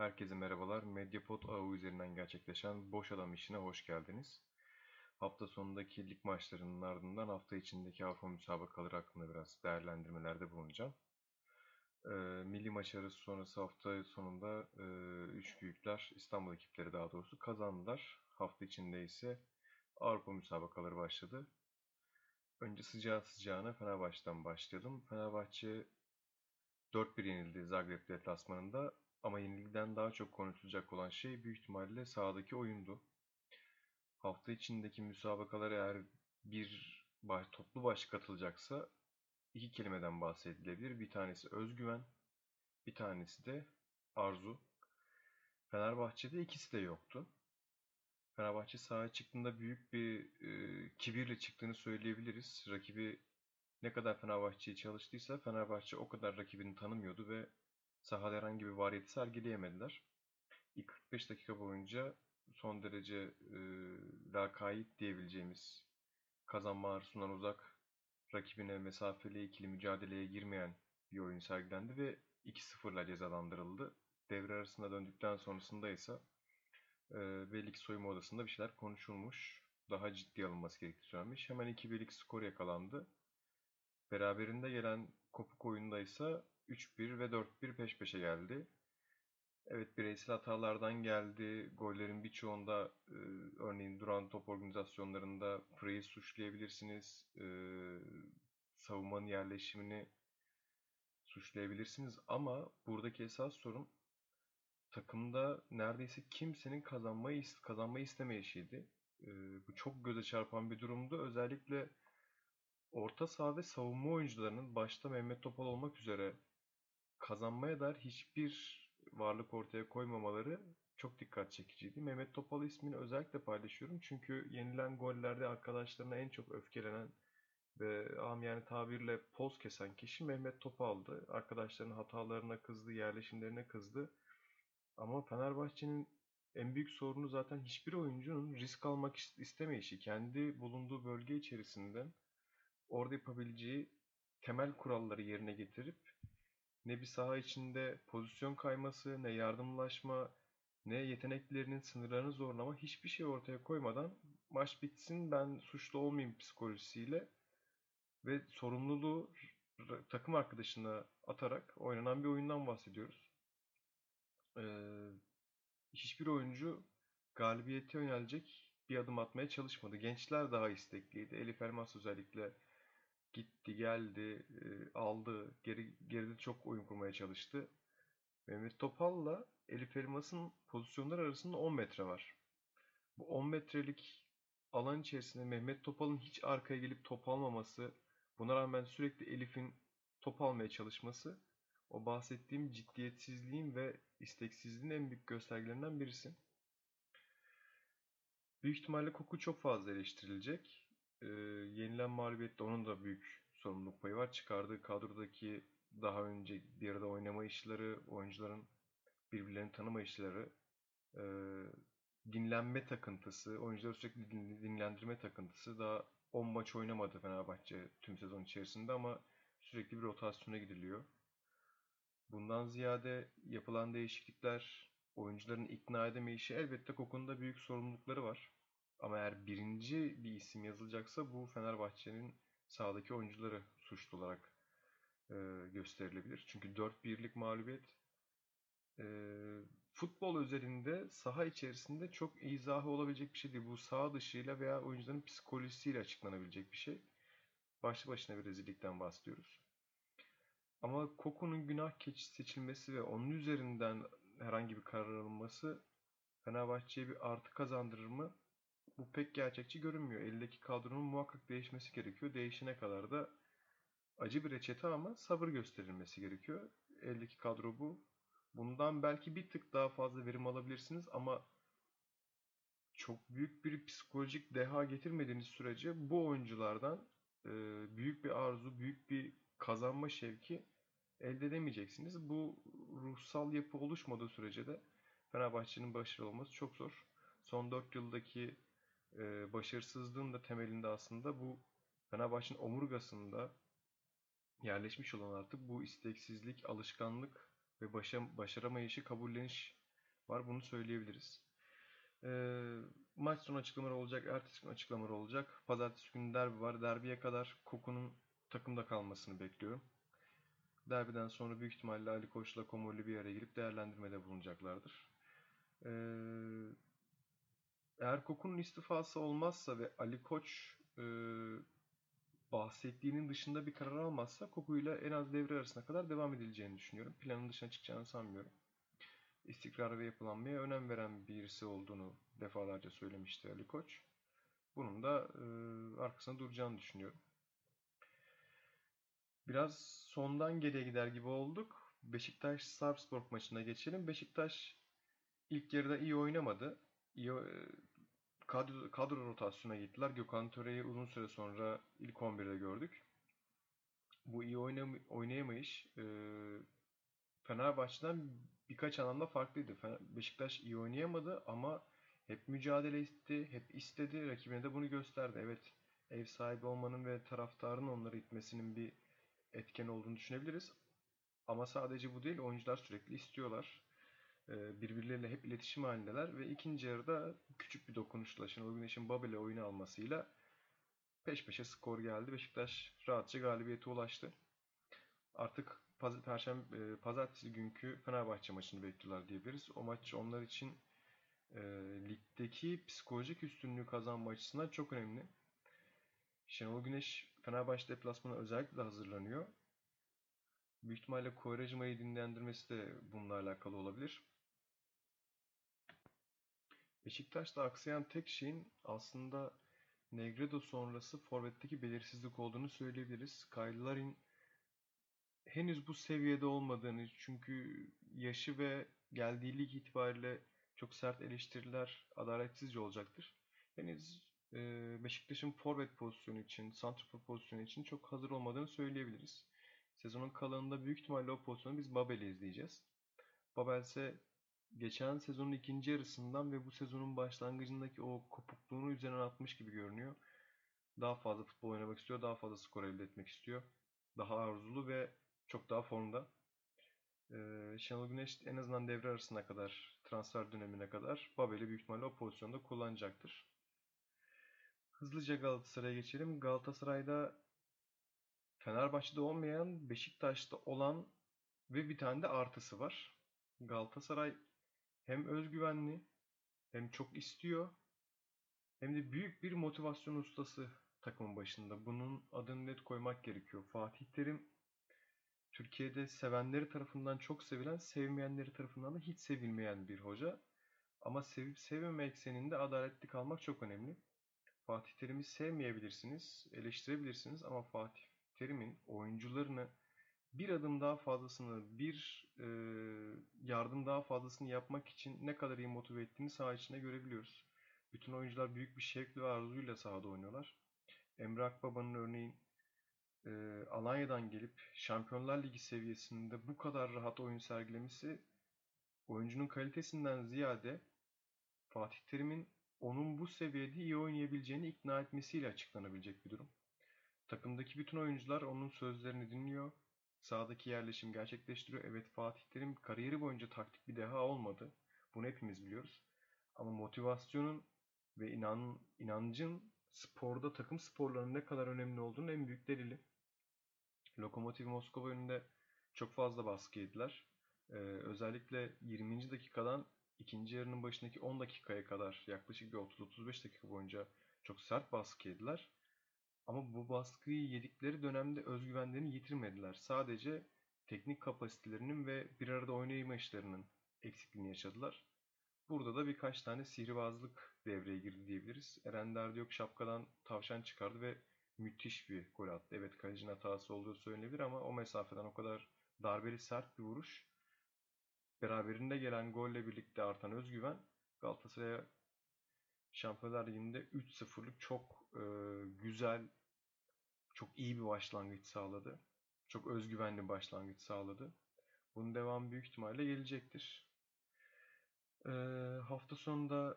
Herkese merhabalar. Medyapod ağı üzerinden gerçekleşen Boş Adam işine hoş geldiniz. Hafta sonundaki lig maçlarının ardından hafta içindeki Avrupa müsabakaları hakkında biraz değerlendirmelerde bulunacağım. E, milli maç arası sonrası hafta sonunda e, üç büyükler, İstanbul ekipleri daha doğrusu kazandılar. Hafta içinde ise Avrupa müsabakaları başladı. Önce sıcağı sıcağına Fenerbahçe'den başlayalım. Fenerbahçe 4-1 yenildi Zagreb deplasmanında. Ama yenilgiden daha çok konuşulacak olan şey büyük ihtimalle sahadaki oyundu. Hafta içindeki müsabakalara eğer bir baş, toplu başlık atılacaksa iki kelimeden bahsedilebilir. Bir tanesi özgüven, bir tanesi de arzu. Fenerbahçe'de ikisi de yoktu. Fenerbahçe sahaya çıktığında büyük bir e, kibirle çıktığını söyleyebiliriz. Rakibi ne kadar Fenerbahçe'yi çalıştıysa Fenerbahçe o kadar rakibini tanımıyordu ve sahada herhangi bir variyeti sergileyemediler. İlk 45 dakika boyunca son derece e, lakayt diyebileceğimiz kazanma arzusundan uzak rakibine mesafeli ikili mücadeleye girmeyen bir oyun sergilendi ve 2-0'la cezalandırıldı. Devre arasında döndükten sonrasında ise e, belli ki soyunma odasında bir şeyler konuşulmuş. Daha ciddi alınması gerektiği söylenmiş. Hemen 2-1'lik skor yakalandı. Beraberinde gelen kopuk oyunda ise 3-1 ve 4-1 peş peşe geldi. Evet bireysel hatalardan geldi. Gollerin birçoğunda e, örneğin duran top organizasyonlarında Frey'i suçlayabilirsiniz. E, savunmanın yerleşimini suçlayabilirsiniz. Ama buradaki esas sorun takımda neredeyse kimsenin kazanmayı kazanmayı istemeyişiydi. E, bu çok göze çarpan bir durumdu. Özellikle orta saha ve savunma oyuncularının başta Mehmet Topal olmak üzere kazanmaya dair hiçbir varlık ortaya koymamaları çok dikkat çekiciydi. Mehmet Topal ismini özellikle paylaşıyorum çünkü yenilen gollerde arkadaşlarına en çok öfkelenen ve yani tabirle poz kesen kişi Mehmet Topal'dı. Arkadaşlarının hatalarına kızdı, yerleşimlerine kızdı. Ama Fenerbahçe'nin en büyük sorunu zaten hiçbir oyuncunun risk almak istemeyişi. Kendi bulunduğu bölge içerisinden orada yapabileceği temel kuralları yerine getirip ne bir saha içinde pozisyon kayması, ne yardımlaşma, ne yeteneklerinin sınırlarını zorlama hiçbir şey ortaya koymadan maç bitsin ben suçlu olmayayım psikolojisiyle ve sorumluluğu takım arkadaşına atarak oynanan bir oyundan bahsediyoruz. Ee, hiçbir oyuncu galibiyete yönelecek bir adım atmaya çalışmadı. Gençler daha istekliydi. Elif Elmas özellikle Gitti, geldi, aldı. Geri, geride çok oyun kurmaya çalıştı. Mehmet Topal'la Elif Elmas'ın pozisyonlar arasında 10 metre var. Bu 10 metrelik alan içerisinde Mehmet Topal'ın hiç arkaya gelip top almaması, buna rağmen sürekli Elif'in top almaya çalışması o bahsettiğim ciddiyetsizliğin ve isteksizliğin en büyük göstergelerinden birisi. Büyük ihtimalle Koku çok fazla eleştirilecek e, yenilen mağlubiyette onun da büyük sorumluluk payı var. Çıkardığı kadrodaki daha önce bir arada oynama işleri, oyuncuların birbirlerini tanıma işleri, e, dinlenme takıntısı, oyuncuları sürekli dinlendirme takıntısı. Daha 10 maç oynamadı Fenerbahçe tüm sezon içerisinde ama sürekli bir rotasyona gidiliyor. Bundan ziyade yapılan değişiklikler, oyuncuların ikna edemeyişi elbette Kokun'da büyük sorumlulukları var. Ama eğer birinci bir isim yazılacaksa bu Fenerbahçe'nin sahadaki oyuncuları suçlu olarak e, gösterilebilir. Çünkü 4-1'lik mağlubiyet e, futbol özelinde saha içerisinde çok izahı olabilecek bir şey değil. Bu saha dışıyla veya oyuncuların psikolojisiyle açıklanabilecek bir şey. Başlı başına bir rezillikten bahsediyoruz. Ama Koku'nun günah keçi seçilmesi ve onun üzerinden herhangi bir karar alınması Fenerbahçe'ye bir artı kazandırır mı? Bu pek gerçekçi görünmüyor. Eldeki kadronun muhakkak değişmesi gerekiyor. Değişene kadar da acı bir reçete ama sabır gösterilmesi gerekiyor. Eldeki kadro bu. Bundan belki bir tık daha fazla verim alabilirsiniz ama çok büyük bir psikolojik deha getirmediğiniz sürece bu oyunculardan e, büyük bir arzu, büyük bir kazanma şevki elde edemeyeceksiniz. Bu ruhsal yapı oluşmadığı sürece de Fenerbahçe'nin başarılı olması çok zor. Son 4 yıldaki e, başarısızlığın da temelinde aslında bu Fenerbahçe'nin omurgasında yerleşmiş olan artık bu isteksizlik, alışkanlık ve başa, başaramayışı kabulleniş var. Bunu söyleyebiliriz. Ee, maç sonu açıklamaları olacak, ertesi gün açıklamaları olacak. Pazartesi günü derbi var. Derbiye kadar Koku'nun takımda kalmasını bekliyorum. Derbiden sonra büyük ihtimalle Ali Koç'la Komolli bir araya girip değerlendirmede bulunacaklardır. Ee, eğer Koku'nun istifası olmazsa ve Ali Koç e, bahsettiğinin dışında bir karar almazsa Koku'yla en az devre arasına kadar devam edileceğini düşünüyorum. Planın dışına çıkacağını sanmıyorum. İstikrar ve yapılanmaya önem veren birisi olduğunu defalarca söylemişti Ali Koç. Bunun da e, arkasında duracağını düşünüyorum. Biraz sondan geriye gider gibi olduk. Beşiktaş Sarpsborg maçına geçelim. Beşiktaş ilk yarıda iyi oynamadı. İyi, e, kadro, kadro rotasyona gittiler. Gökhan Töre'yi uzun süre sonra ilk 11'de gördük. Bu iyi oynam oynayamayış e, Fenerbahçe'den birkaç anlamda farklıydı. Beşiktaş iyi oynayamadı ama hep mücadele etti, hep istedi. Rakibine de bunu gösterdi. Evet, ev sahibi olmanın ve taraftarın onları itmesinin bir etken olduğunu düşünebiliriz. Ama sadece bu değil, oyuncular sürekli istiyorlar. Ee, birbirleriyle hep iletişim halindeler ve ikinci yarıda küçük bir dokunuşla Şenol Güneş'in Babel'e oyunu almasıyla peş peşe skor geldi. Beşiktaş rahatça galibiyete ulaştı. Artık Paz Perşembe, e, Pazartesi günkü Fenerbahçe maçını bekliyorlar diyebiliriz. O maç onlar için e, ligdeki psikolojik üstünlüğü kazanma açısından çok önemli. Şenol Güneş Fenerbahçe deplasmana özellikle de hazırlanıyor. Büyük ihtimalle Kovarejma'yı dinlendirmesi de bununla alakalı olabilir. Beşiktaş'ta aksayan tek şeyin aslında Negredo sonrası forvetteki belirsizlik olduğunu söyleyebiliriz. Kyle henüz bu seviyede olmadığını çünkü yaşı ve geldiği lig itibariyle çok sert eleştiriler adaletsizce olacaktır. Henüz e, Beşiktaş'ın forvet pozisyonu için, santrafor pozisyonu için çok hazır olmadığını söyleyebiliriz. Sezonun kalanında büyük ihtimalle o pozisyonu biz Babel'i izleyeceğiz. Babel ise geçen sezonun ikinci yarısından ve bu sezonun başlangıcındaki o kopukluğunu üzerine atmış gibi görünüyor. Daha fazla futbol oynamak istiyor, daha fazla skor elde etmek istiyor. Daha arzulu ve çok daha formda. Ee, Şenol Güneş en azından devre arasına kadar, transfer dönemine kadar Babel'i büyük ihtimalle o pozisyonda kullanacaktır. Hızlıca Galatasaray'a geçelim. Galatasaray'da Fenerbahçe'de olmayan, Beşiktaş'ta olan ve bir tane de artısı var. Galatasaray hem özgüvenli hem çok istiyor hem de büyük bir motivasyon ustası takımın başında. Bunun adını net koymak gerekiyor. Fatih Terim Türkiye'de sevenleri tarafından çok sevilen, sevmeyenleri tarafından da hiç sevilmeyen bir hoca. Ama sevip sevmeme ekseninde adaletli kalmak çok önemli. Fatih Terim'i sevmeyebilirsiniz, eleştirebilirsiniz ama Fatih Terim'in oyuncularını bir adım daha fazlasını, bir e, yardım daha fazlasını yapmak için ne kadar iyi motive ettiğini saha içinde görebiliyoruz. Bütün oyuncular büyük bir şevkle ve arzuyla sahada oynuyorlar. Emre Akbaba'nın örneğin e, Alanya'dan gelip Şampiyonlar Ligi seviyesinde bu kadar rahat oyun sergilemesi oyuncunun kalitesinden ziyade Fatih Terim'in onun bu seviyede iyi oynayabileceğini ikna etmesiyle açıklanabilecek bir durum. Takımdaki bütün oyuncular onun sözlerini dinliyor. Sahadaki yerleşim gerçekleştiriyor. Evet Fatih Terim kariyeri boyunca taktik bir deha olmadı. Bunu hepimiz biliyoruz. Ama motivasyonun ve inan, inancın sporda takım sporlarının ne kadar önemli olduğunun en büyük delili. Lokomotiv Moskova önünde çok fazla baskı yediler. Ee, özellikle 20. dakikadan ikinci yarının başındaki 10 dakikaya kadar yaklaşık bir 30-35 dakika boyunca çok sert baskı yediler. Ama bu baskıyı yedikleri dönemde özgüvenlerini yitirmediler. Sadece teknik kapasitelerinin ve bir arada oynayma işlerinin eksikliğini yaşadılar. Burada da birkaç tane sihirbazlık devreye girdi diyebiliriz. Eren Derdiyok şapkadan tavşan çıkardı ve müthiş bir gol attı. Evet kalecinin hatası olduğu söylenebilir ama o mesafeden o kadar darbeli sert bir vuruş. Beraberinde gelen golle birlikte artan özgüven Galatasaray'a Şampiyonlar Ligi'nde 3-0'lık çok e, güzel, çok iyi bir başlangıç sağladı. Çok özgüvenli bir başlangıç sağladı. Bunun devamı büyük ihtimalle gelecektir. E, hafta sonunda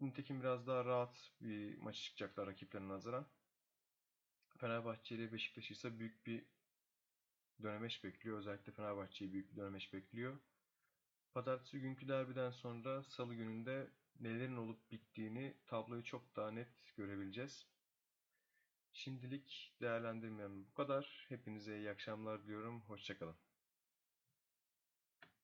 nitekim biraz daha rahat bir maç çıkacaklar rakiplerine nazaran. Fenerbahçe ile Beşiktaş ise büyük bir dönemeç bekliyor. Özellikle Fenerbahçe'yi büyük bir dönemeç bekliyor. Pazartesi günkü derbiden sonra Salı gününde nelerin olup bittiğini tabloyu çok daha net görebileceğiz. Şimdilik değerlendirmem bu kadar. Hepinize iyi akşamlar diliyorum. Hoşça kalın.